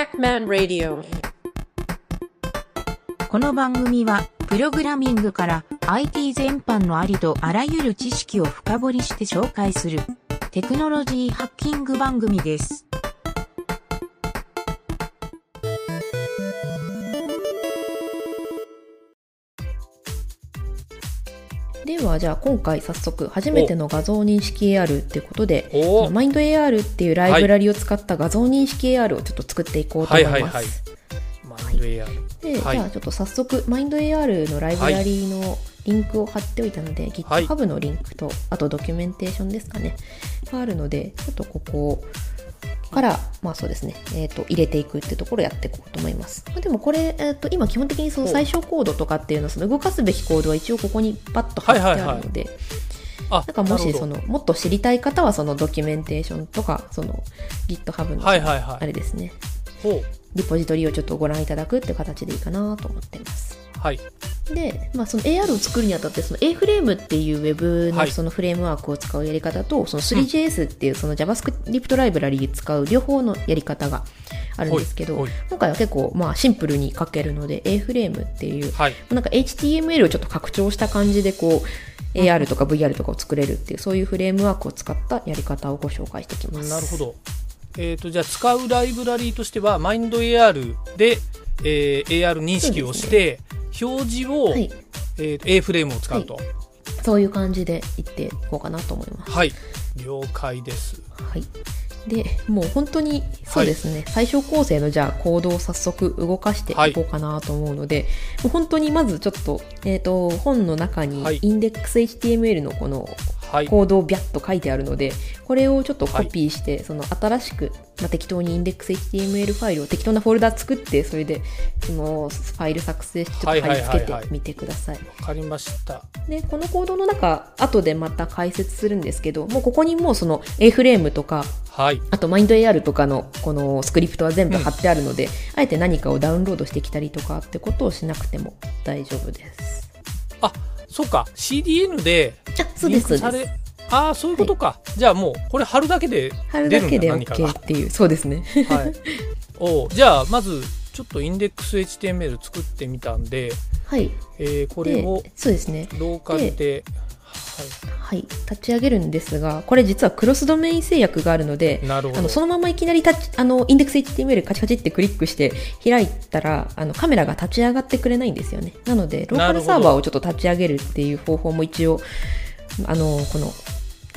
Pac-Man Radio この番組は、プログラミングから IT 全般のありとあらゆる知識を深掘りして紹介するテクノロジーハッキング番組です。はじゃあ今回早速初めての画像認識 AR っていうことでマインド AR っていうライブラリを使った画像認識 AR をちょっと作っていこうと思います。はいはいはい。マインド AR。で、はい。じゃあちょっと早速マインド AR のライブラリのリンクを貼っておいたので、はい。GitHub のリンクとあとドキュメンテーションですかね。があるのでちょっとここからまあそうですね、えー、と入れていくっていうところをやっていこうと思います。まあでもこれ、えー、と今基本的にその最小コードとかっていうのはその動かすべきコードは一応ここにバッと貼ってあるので、あ、なんかもしそのもっと知りたい方はそのドキュメンテーションとかその GitHub のはいはいはい。あれですね、ほう。リポジトリをちょっとご覧いただくって形でいいかなと思ってますはい。で、まあ、その AR を作るにあたってその A フレームっていうウェブはいのそのフレームワークを使うやり方と、その 3JS っていうその JavaScript ライブラリー使う両方のやり方があるんですけど今回は結構まあシンプルに書けるので A フレームっていうはい。なんか HTML をちょっと拡張した感じでこう AR とか VR とかを作れるっていうそういうフレームワークを使ったやり方をご紹介していきます。なるほど。えっ、と、じゃあ使うライブラリーとしては、マインド AR で、えー AR 認識をして、表示を、はい、えーと A フレームを使うと。そういう感じでいっていこうかなと思います。はい。了解です。はい。で、もう本当にそうですね、最小構成のじゃあコードを早速動かしていこうかなと思うので、もう本当にまずちょっと、えっ、と、本の中にはいインデックス HTML のこのはい。コードをビャッと書いてあるので、これをちょっとコピーして、その新しく、まあ、適当にインデックス HTML ファイルを適当なフォルダ作って、それでそのファイル作成してちょっと貼り付けはいはいはいはいてみてください。わかりました。でこのコードの中後でまた解説するんですけどもうここにもうその A フレームとかはい。あとマインド AR とかのこのスクリプトは全部貼ってあるので、あえて何かをダウンロードしてきたりとかってことをしなくても大丈夫です。あ、そうか。CDN で、あそうですそうです。リンクされ、ああ、そういうことか。じゃあもう、これ貼るだけで貼る出るんだだけで何かが OK っていうそうですね。はい。おうじゃあ、まず、ちょっとインデックス HTML 作ってみたんで、はい。えーこれでをそうですね。ローカルで、はい、立ち上げるんですが、これ実はクロスドメイン制約があるので、あのそのままいきなりタッチあのインデックス HTML カチカチってクリックして開いたらあのカメラが立ち上がってくれないんですよね。なので、ローカルサーバーをちょっと立ち上げるっていう方法も一応、あのこの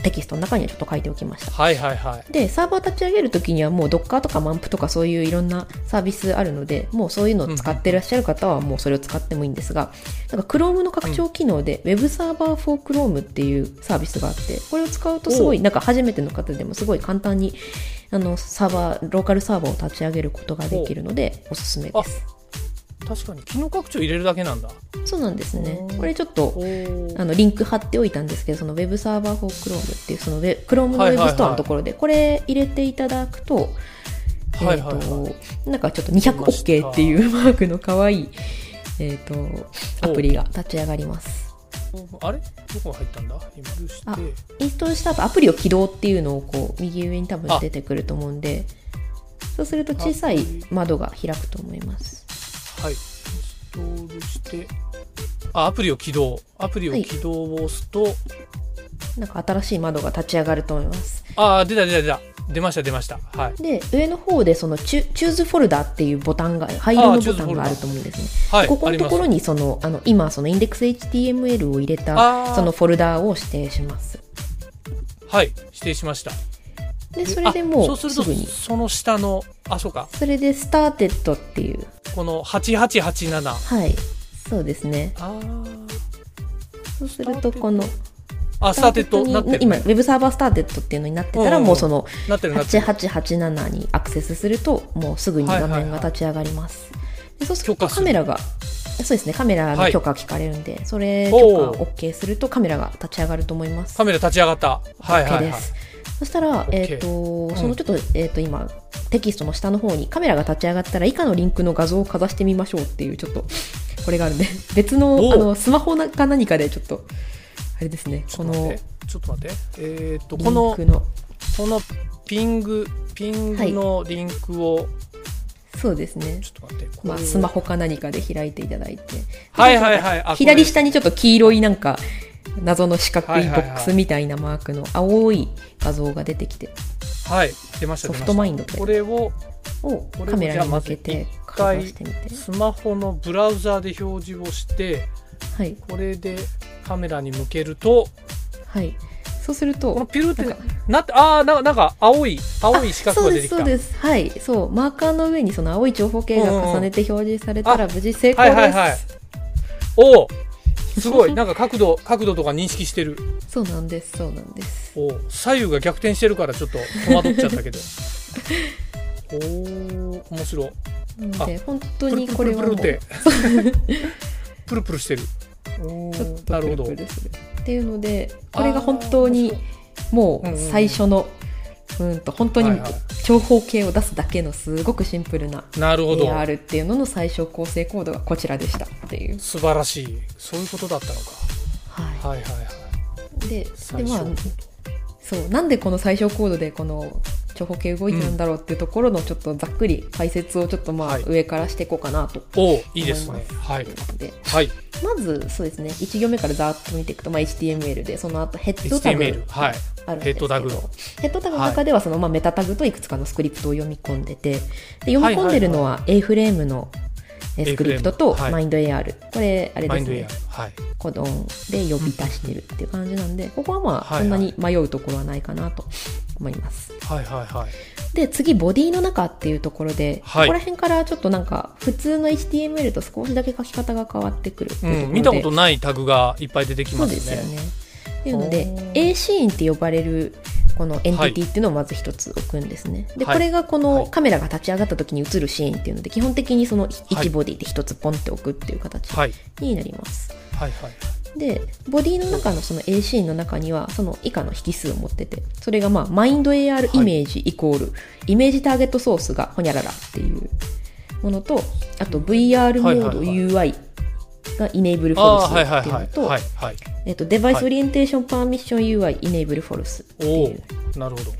テキストの中にはちょっと書いておきました。はいはいはい。で、サーバー立ち上げるときにはもう Docker とか MAMP とかそういういろんなサービスあるので、もうそういうのを使ってらっしゃる方はもうそれを使ってもいいんですが、なんか Chrome の拡張機能で Web サーバー for Chrome っていうサービスがあって、これを使うとすごい、なんか初めての方でもすごい簡単にあのサーバー、ローカルサーバーを立ち上げることができるので、おすすめです。確かに、機能拡張入れるだけなんだ。そうなんですね。これちょっとあのリンク貼っておいたんですけど、その Web サーバー for Chrome っていうその Chrome のはいはい Web はいストアのところで、これ入れていただくと、えーはいはい。はとなんかちょっと 200OK っていうマークの可愛いえっ、とアプリが立ち上がります。あれ？どこが入ったんだ？今。あインストールした後アプリを起動っていうのをこう右上に多分出てくると思うんで、そうすると小さい窓が開くと思います。はい。インストールして、あ、アプリを起動。アプリを起動を押すと、なんか新しい窓が立ち上がると思います。あー、出た出た出た。出ました出ました。はい。で上の方でそのチュチューズフォルダっていうボタンが灰色のボタンがあると思うんですね。はい。ここのところあにそのあの今そのインデックス HTML を入れあたーそのフォルダを指定しますはい。指定しました。でそれでもあそうするとその下のあそうか。それで started っていう。この8887はい。そうですね。あー。そうするとこのあ started になってる、今ウね、ェブサーバー started っていうのになってたらもうそのなってるなってる。8887にアクセスするともうすぐに画面が立ち上がります、でそうするとカメラがそうですね。カメラの許可聞かれるんで、それ許可 OK するとカメラが立ち上がると思います。カメラ立ち上がった。はいはいはい。です。そしたら、えっ、と、そのちょっと、えっ、と、今、テキストの下の方にカメラが立ち上がったら、以下のリンクの画像をかざしてみましょうっていう、ちょっと、これがあるんで、別の、おあの、スマホなか何かで、ちょっと、あれですね、このちょっと待って。えっ、とリこの。このピングピングのリンクを、そうですね。ちょっと待って。まあ、スマホか何かで開いていただいて。はいはいはい。左下にちょっと黄色いなんか、謎の四角いボックスみたいなマークの青い画像が出てきて、はい、出ましたソフトマインドとこれををカメラに向けて一か回ざしてみて。スマホのブラウザで表示をして、はい。これでカメラに向けると、はい。そうするこのと、ピルってなって、ああ、ななんか青い、青い四角が出てきた。そうです。はい。そう。マーカーの上にその青い長方形が重ねて表示されたら無事成功はいはいはいです。おおすごい、なんか角度、角度とか認識してる。そうなんです、そうなんです。おー左右が逆転してるからちょっと戸惑っちゃったけど。おお面白い。なので、本当にプルプルプルっこれはもう、て。プルプルしてる。なるほど。っていうので、これが本当にもう最初の、うんと本当にはいはい長方形を出すだけのすごくシンプルななるほど。AR っていうのの最小構成コードがこちらでしたっていう。素晴らしい。そういうことだったのか。ははいはいはい。い、でで最まあ初そうなんでこの最小コードでこの長方形動いてるんだろうっていうところのちょっとざっくり解説をちょっとまあはい上からしていこうかなとおおい思いいですねます。。はい。ではい。まずそうですね1行目からざーっと見ていくと、まあ、HTML でその後ヘッドタグ HTML。はい。あるんですけどヘッドタグヘッドタグの中ではその、まあ、メタタグといくつかのスクリプトを読み込んでてで読み込んでるのは A フレームのえスクリプトと A フレームはい MindAR、これあれですねア。はい。コドンで呼び出してるっていう感じなんで、ここはまあそんなに迷うところはないかなと思います。はいはいはい。で次ボディの中っていうところで、はいここら辺からちょっとなんか普通の HTML と少しだけ書き方が変わってくる見たことないタグがいっぱい出てきそうますね。ですよね。っていうので A シーンって呼ばれるこのエンティティっていうのをまず一つ置くんですね。で、はいこれがこはいのカメラが立ち上がった時に映るシーンっていうので、基本的にそのはい1ボディで一つポンって置くっていう形はい。になります。はいはい。で、ボディの中のその A シーンの中には、その以下の引数を持ってて、それがまあ、マインド AR イメージイコール、イメージターゲットソースがホニャララっていうものと、あと VR モード UI が Enable ああ、False はいはいっていうのとはい。はい、はい。えっと、デバイスはいオリエンテーションパーミッション UI Enable False っておいう、おなるほど。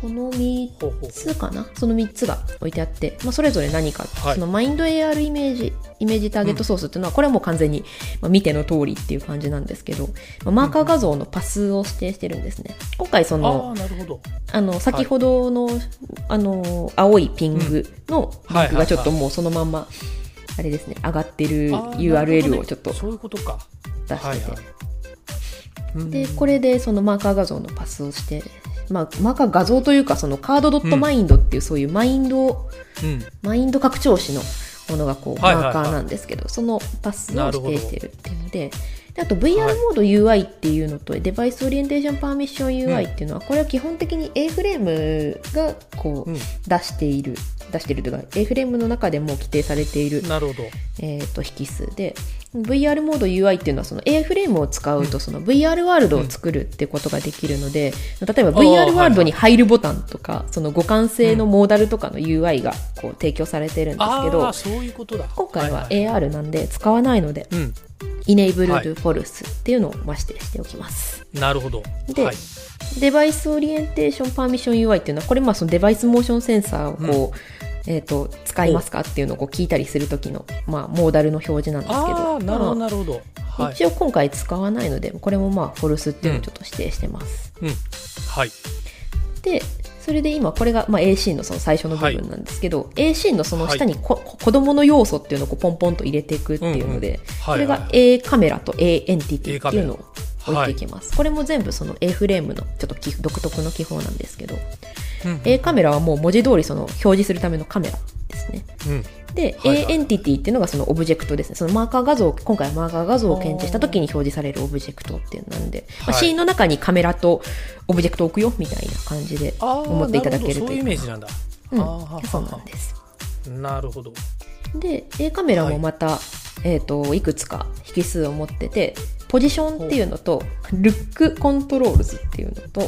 この3ほうほうほう。つかな？その3つが置いてあって、まあ、それぞれ何か、はいそのマインド AR イメージイメージターゲットソースっていうのは、これはもう完全に、まあ、見ての通りっていう感じなんですけど、まあ、マーカー画像のパスを指定してるんですね今回そあのあ、の先ほどの,、あの青いピングのリンクがちょっともうそのまんまあれですね上がってる URL ね。をちょっとそういうことか。出してて、はいはい。うん。でこれでそのマーカー画像のパスをして、まあ、マーカー画像というかその card ドットマインドっていうそういうマインドを、うん。マインド拡張子のものがこうマはいはいはい。ーカーなんですけど、そのパスを指定してるっていうのでであと VR mode UI っていうのと、 device orientation permission UI っていうのは、これは基本的に A フレームがこう、うん。出している出しているというか A フレームの中でも規定されている、なるほど。えー、と引数で VR モード UI っていうのはその A フレームを使うとその VR ワールドを作るってことができるので、例えば VR ワールドに入るボタンとか、その互換性のモーダルとかの UI がこう提供されてるんですけど。今回は AR なんで使わないので、うん。Enable はい to False っていうのをま指定しておきます。なるほど。ではい。デバイスオリエンテーションパーミッション UI っていうのは、これまあそのデバイスモーションセンサーをこう、えっ、と、使いますかっていうのを聞いたりするときの、まあ、モーダルの表示なんですけど、なるほど、まなるほど。あはい。一応今回使わないので、これもまあ、フォルスっていうのをちょっと指定してます。うん。はい。で、それで今、これが、まあ、A シーンのその最初の部分なんですけど、A シーンのその下にこ、子供の要素っていうのをこうポンポンと入れていくっていうので、はいこれが A カメラと A エンティティっていうのを置いていきます。これも全部その A フレームのちょっと独特の記法なんですけど、うん A カメラはもう文字通りその表示するためのカメラですね。うん。で、はいはい A エンティティっていうのがそのオブジェクトですね。そのマーカー画像、今回はマーカー画像を検知した時に表示されるオブジェクトっていうのなんで、まあ、はいシーンの中にカメラとオブジェクトを置くよみたいな感じで思っていただけるなほどそういうイメージなんだ。そうなんです。なるほど。で、A カメラもまた、えっ、と、いくつか引数を持ってて、ポジションっていうのと、 look controls っていうのと、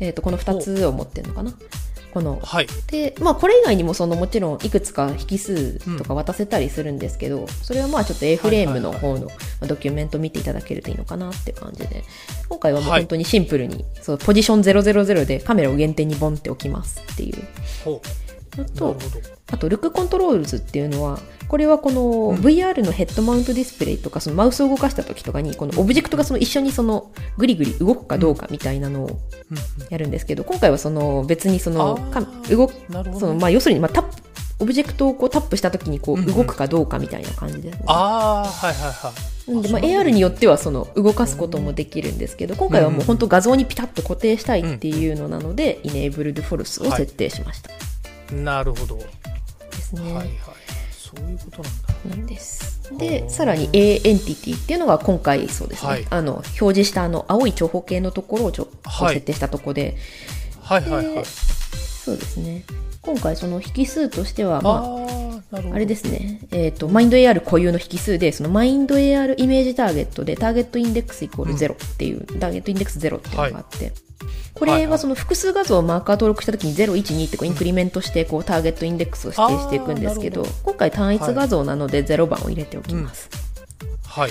えっ、と、この2つを持ってるのかな？この。はい。で、まあ、これ以外にもそのもちろんいくつか引数とか渡せたりするんですけど、それはまあちょっと A フレームの方のまあドキュメント見ていただけるといいのかなっていう感じで今回はもうはい。本当にシンプルに、そうポジション000でカメラを原点にボンって置きますっていう。ほのとあと、 look controls っていうのは、これはこのうん。VR のヘッドマウントディスプレイとか、そのマウスを動かした時とかに、このオブジェクトがその一緒にそのグリグリ動くかどうかみたいなのをうん。うん。やるんですけど、今回はその別にその動そのまあ要するにまあタップ、オブジェクトをこうタップした時にこうんううん。動くかどうかみたいな感じですね。ああはいはいはいなんで、まあ、AR によってはその動かすこともできるんですけど、今回はもう本当画像にピタッと固定したいっていうのなので、Enabled False を設定しました。なるほど、ですね。はいはい。そういうことなんだ。なんです。おで、ー。さらに A エンティティっていうのが今回そうですね、はい。あの、表示したあの、青い長方形のところをちょ、はい。設定したところで、はいはいはい。でそうですね。今回その引数としては、まあああ、あれですね、えっ、と、マインド AR 固有の引数で、そのマインド AR イメージターゲットで、ターゲットインデックスイコール0っていう、ターゲットインデックス0っていうのがあって、こはいはれはい。その複数画像をマーカー登録したときに0、1、2ってこうインクリメントしてこう target index を指定していくんですけど、今回単一画像なので0番を入れておきます。はい。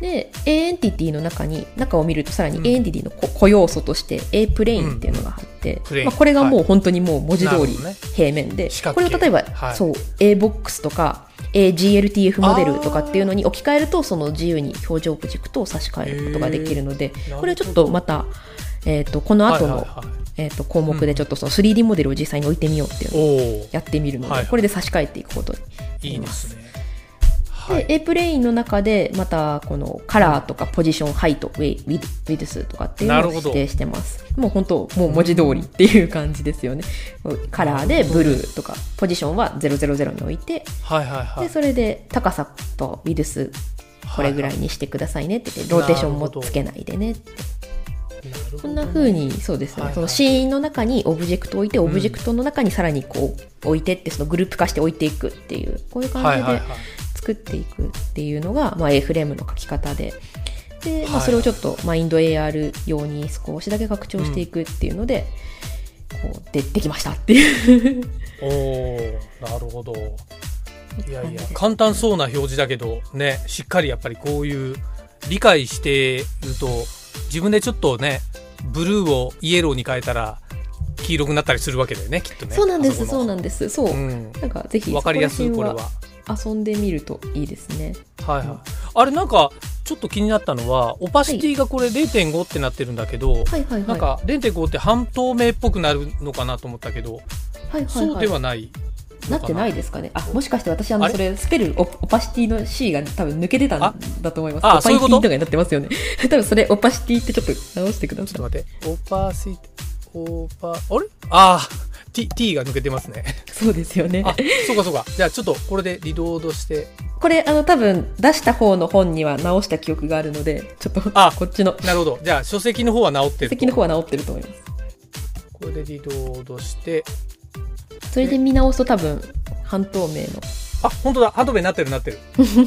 で、A エンティティの中に、中を見るとさらにうん。A エンティティのこ固要素として A プレインっていうのがあって、 plane まあ、これがもうはい。本当にもう文字通り平面で、四角形。これを例えば、はい。そう、 a-box とか AGLTF モデルとかっていうのに置き換えると、その自由に表示オブジェクトを差し替えることができるのでこれちょっとまた、えっ、と、この後の、はいはいはい。えっ、と、項目でちょっとその 3D モデルを実際に置いてみようっていう。のをやってみるので、はいこれで差し替えていくことにいいですね。はで、い A プレインの中で、また、このカラーとかポジション、ハイト、ウェイ、ウィド、ウィドスとかっていうのを指定してます。もう本当、もう文字通りっていう感じですよね。カラーでブルーとか、ポジションは000に置いて、はいはいはい。で、それで高さと width、これぐらいにしてくださいねって言って、ローテーションもつけないでねって。こんな風に、そうですね、はいはい。そのシーンの中にオブジェクトを置いて、オブジェクトの中にさらにこう置いてって、そのグループ化して置いていくっていう、こういう感じではいはいはい。作っていくっていうのが、まあ、A フレームの書き方で。で、まあ、はいそれをちょっとマインド AR 用に少しだけ拡張していくっていうので、こうでできましたっていう。おおなるほど。いやいや簡単そうな表示だけどねしっかりやっぱりこういう理解してると自分でちょっとねブルーをイエローに変えたら黄色くなったりするわけだよねきっとね。そうなんですそうなんです。そう、うん。なんかぜひわかりやすいこれは。遊んでみるといいですね。はいはい。あれなんかちょっと気になったのはオパシティがこれ0.5ってなってるんだけど、はいはいはい。なんか0.5って半透明っぽくなるのかなと思ったけど、はいはいはい。そうではないなってないでですかね？あもしかして私あのそれスペルオオパシティの C が多分抜けてたあんだと思います。オパシティと？かになってますよね。多分それオパシティってちょっと直してくだちょさいっと待って。オパシティオパあれ？ああ T, T が抜けてますね。そうですよね。あそうかそうか。じゃあちょっとこれでリロードして。これあの多分出した方の本には直した記憶があるのでちょっとあこっちのなるほど。じゃあ書籍の方は直ってると。席の方は直ってると思います。これでリロードしてそれで見直すと多分半透明の。あ本当だ。ハンドベになってるなってる。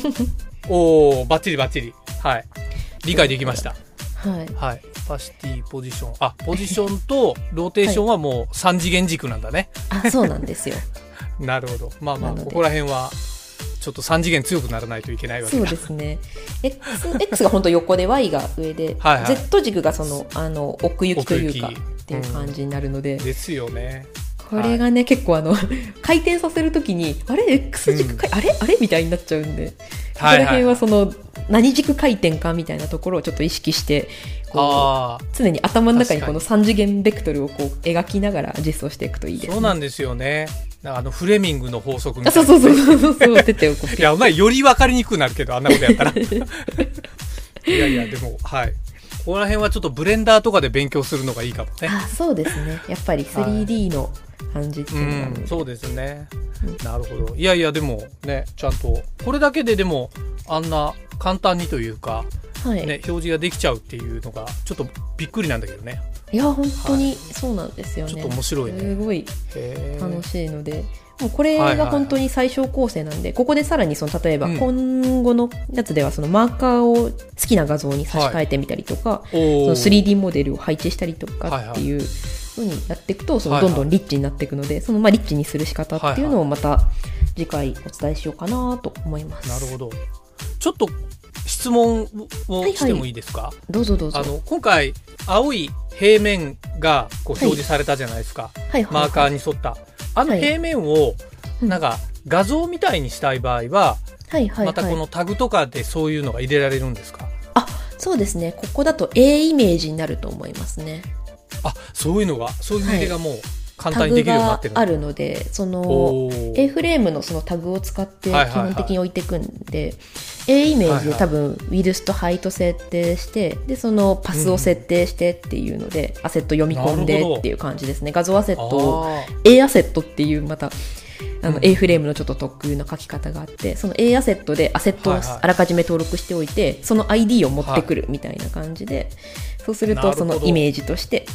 おおバッチリバッチリ。はい。理解できました。はい。はい。オパシティポジションあポジションとローテーションはもう3次元軸なんだね、あそうなんですよ。なるほど。まあまあここら辺はちょっと3次元強くならないといけないわけそうだですね。X, X が本当横で Y が上ではいはい。Z 軸がそのあの奥行きというかっていう感じになるので、ですよねこれがね、結構あの 回転させるときにあれ？X 軸か、あれ？あれ？みたいになっちゃうんで。ここら辺はその何軸回転かみたいなところをちょっと意識してこあう常に頭の中にこの3次元ベクトルをこう描きながら実装していくといいあです、そうなんですよね。あのフレミングの法則みあたいな。そうそうそうそうそう出ておくいやお前より分かりにくくなるけどあんなことやったら。いやいやでもはいここら辺はちょっとブレンダーとかで勉強するのがいいかもね。あそうですね。やっぱり 3D の感じっていううのがあるので、んそうですね。うん。なるほど。いやいやでもねちゃんとこれだけででもあんな簡単にというか、はい、ね、表示ができちゃうっていうのがちょっとびっくりなんだけどね。いや本当にそうなんですよね、ちょっと面白いね。すごい楽しいので、もうこれが本当に最小構成なんで、ここでさらにその例えばうん。今後のやつではそのマーカーを好きな画像に差し替えてみたりとか、その 3D モデルを配置したりとかっていうのにやっていくと、そのどんどんリッチになっていくので、そのまあリッチにする仕方っていうのをまた次回お伝えしようかなと思います。なるほど。ちょっと質質問をしてもいいですか、どうぞどうぞ。あの、今回、青い平面がこうはい表示されたじゃないですか。はいはいマーカーに沿った。あのはい平面を、うんなんか、画像みたいにしたい場合は、はいはいまたこはい。のタグとかでそういうのが入れられるんですか？そうですね。ここだと A イメージになると思いますね。あ、そういうのが、そういう入れがもう簡タグ単にできるようにながってるあるので、その、A フレームのそのタグを使って基はいはいはい。本的に置いていくんで、A イメージはいはいで多分ウィルスとハイト設定して、で、そのパスを設定してっていうので、アセット読み込んでっていう感じですね。画像アセットをあ A アセットっていうまた、あのうん A フレームのちょっと特有な書き方があって、その A アセットでアセットをはいはい。あらかじめ登録しておいて、その ID を持ってくるみたいな感じで、そうするとそのイメージとして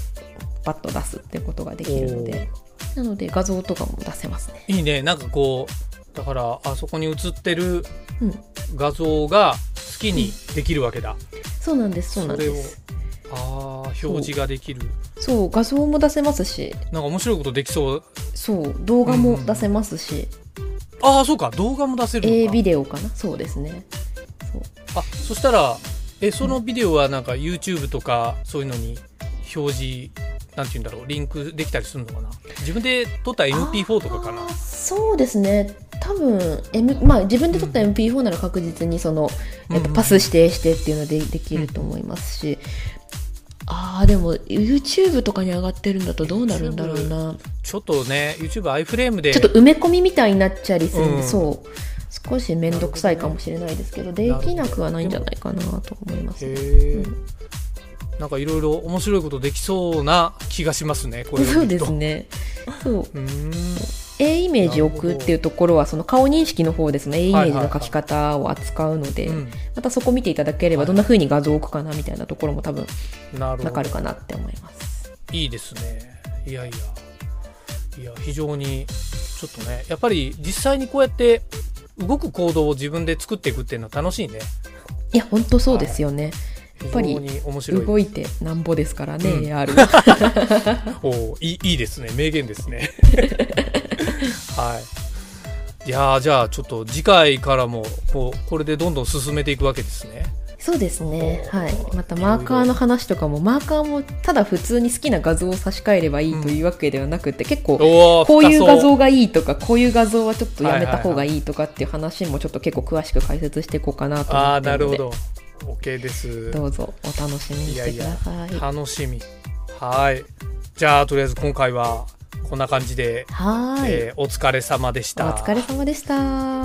パッと出すってことができるので、なので画像とかも出せますね。いいね。なんかこう、だから、あそこに映ってるうん。画像が好きにできるわけだ。そうなんです、そうなんです。ああ、表示ができる。そう、画像も出せますし、なんか面白いことできそう。そう、動画も出せますし、ああ、そうか。動画も出せるのか。A ビデオかな？そうですね。そうあ、そしたら、え、そのビデオはなんか YouTube とかそういうのに表示、なんて言うんだろう、リンクできたりするのかな？自分で撮った MP4 とかかな？そうですね。多分、M、まあ自分で撮った MP4 なら確実にその、えっと、うんパス指定してっていうのでできると思いますし、ああ、でも YouTube とかに上がってるんだとどうなるんだろうな。ちょっとね、YouTube アイフレームで。ちょっと埋め込みみたいになっちゃりするんで、うんそう。少し面倒くさいかもしれないですけど、できなくはないんじゃないかなと思います。へえ、うんなんかいろいろ面白いことできそうな気がしますね、これそうです。ね。そう。うーん。A イメージを置くっていうところはその顔認識の方でその A イメージの書き方を扱うので、うんまたそこ見ていただければどんな風に画像を置くかなみたいなところも多分わかる。かなって思います。いいですね。いやいや。いや、非常に、ちょっとね、やっぱり実際にこうやって動く行動を自分で作っていくっていうのは楽しいね。いや、本当そうですよね。非ぱり常に面白い。動いてなんぼですからね、うん AR。おーいいいいですね。名言ですね。はい。いやーじゃあちょっと次回からもこうこれでどんどん進めていくわけですね。そうですね。はい。またマーカーの話とかも、マーカーもただ普通に好きな画像を差し替えればいいというわけではなくて、結構、おーこういう画像がいいとか、こういう画像はちょっとやめた方がいいとかっていう話もちょっと結構詳しく解説していこうかなと思ああってるので、なるほど。OK です。どうぞお楽しみにしてください。楽しみ。はい。じゃあとりあえず今回はこんな感じで、はーい、えーお疲れ様でした。お疲れ様でした。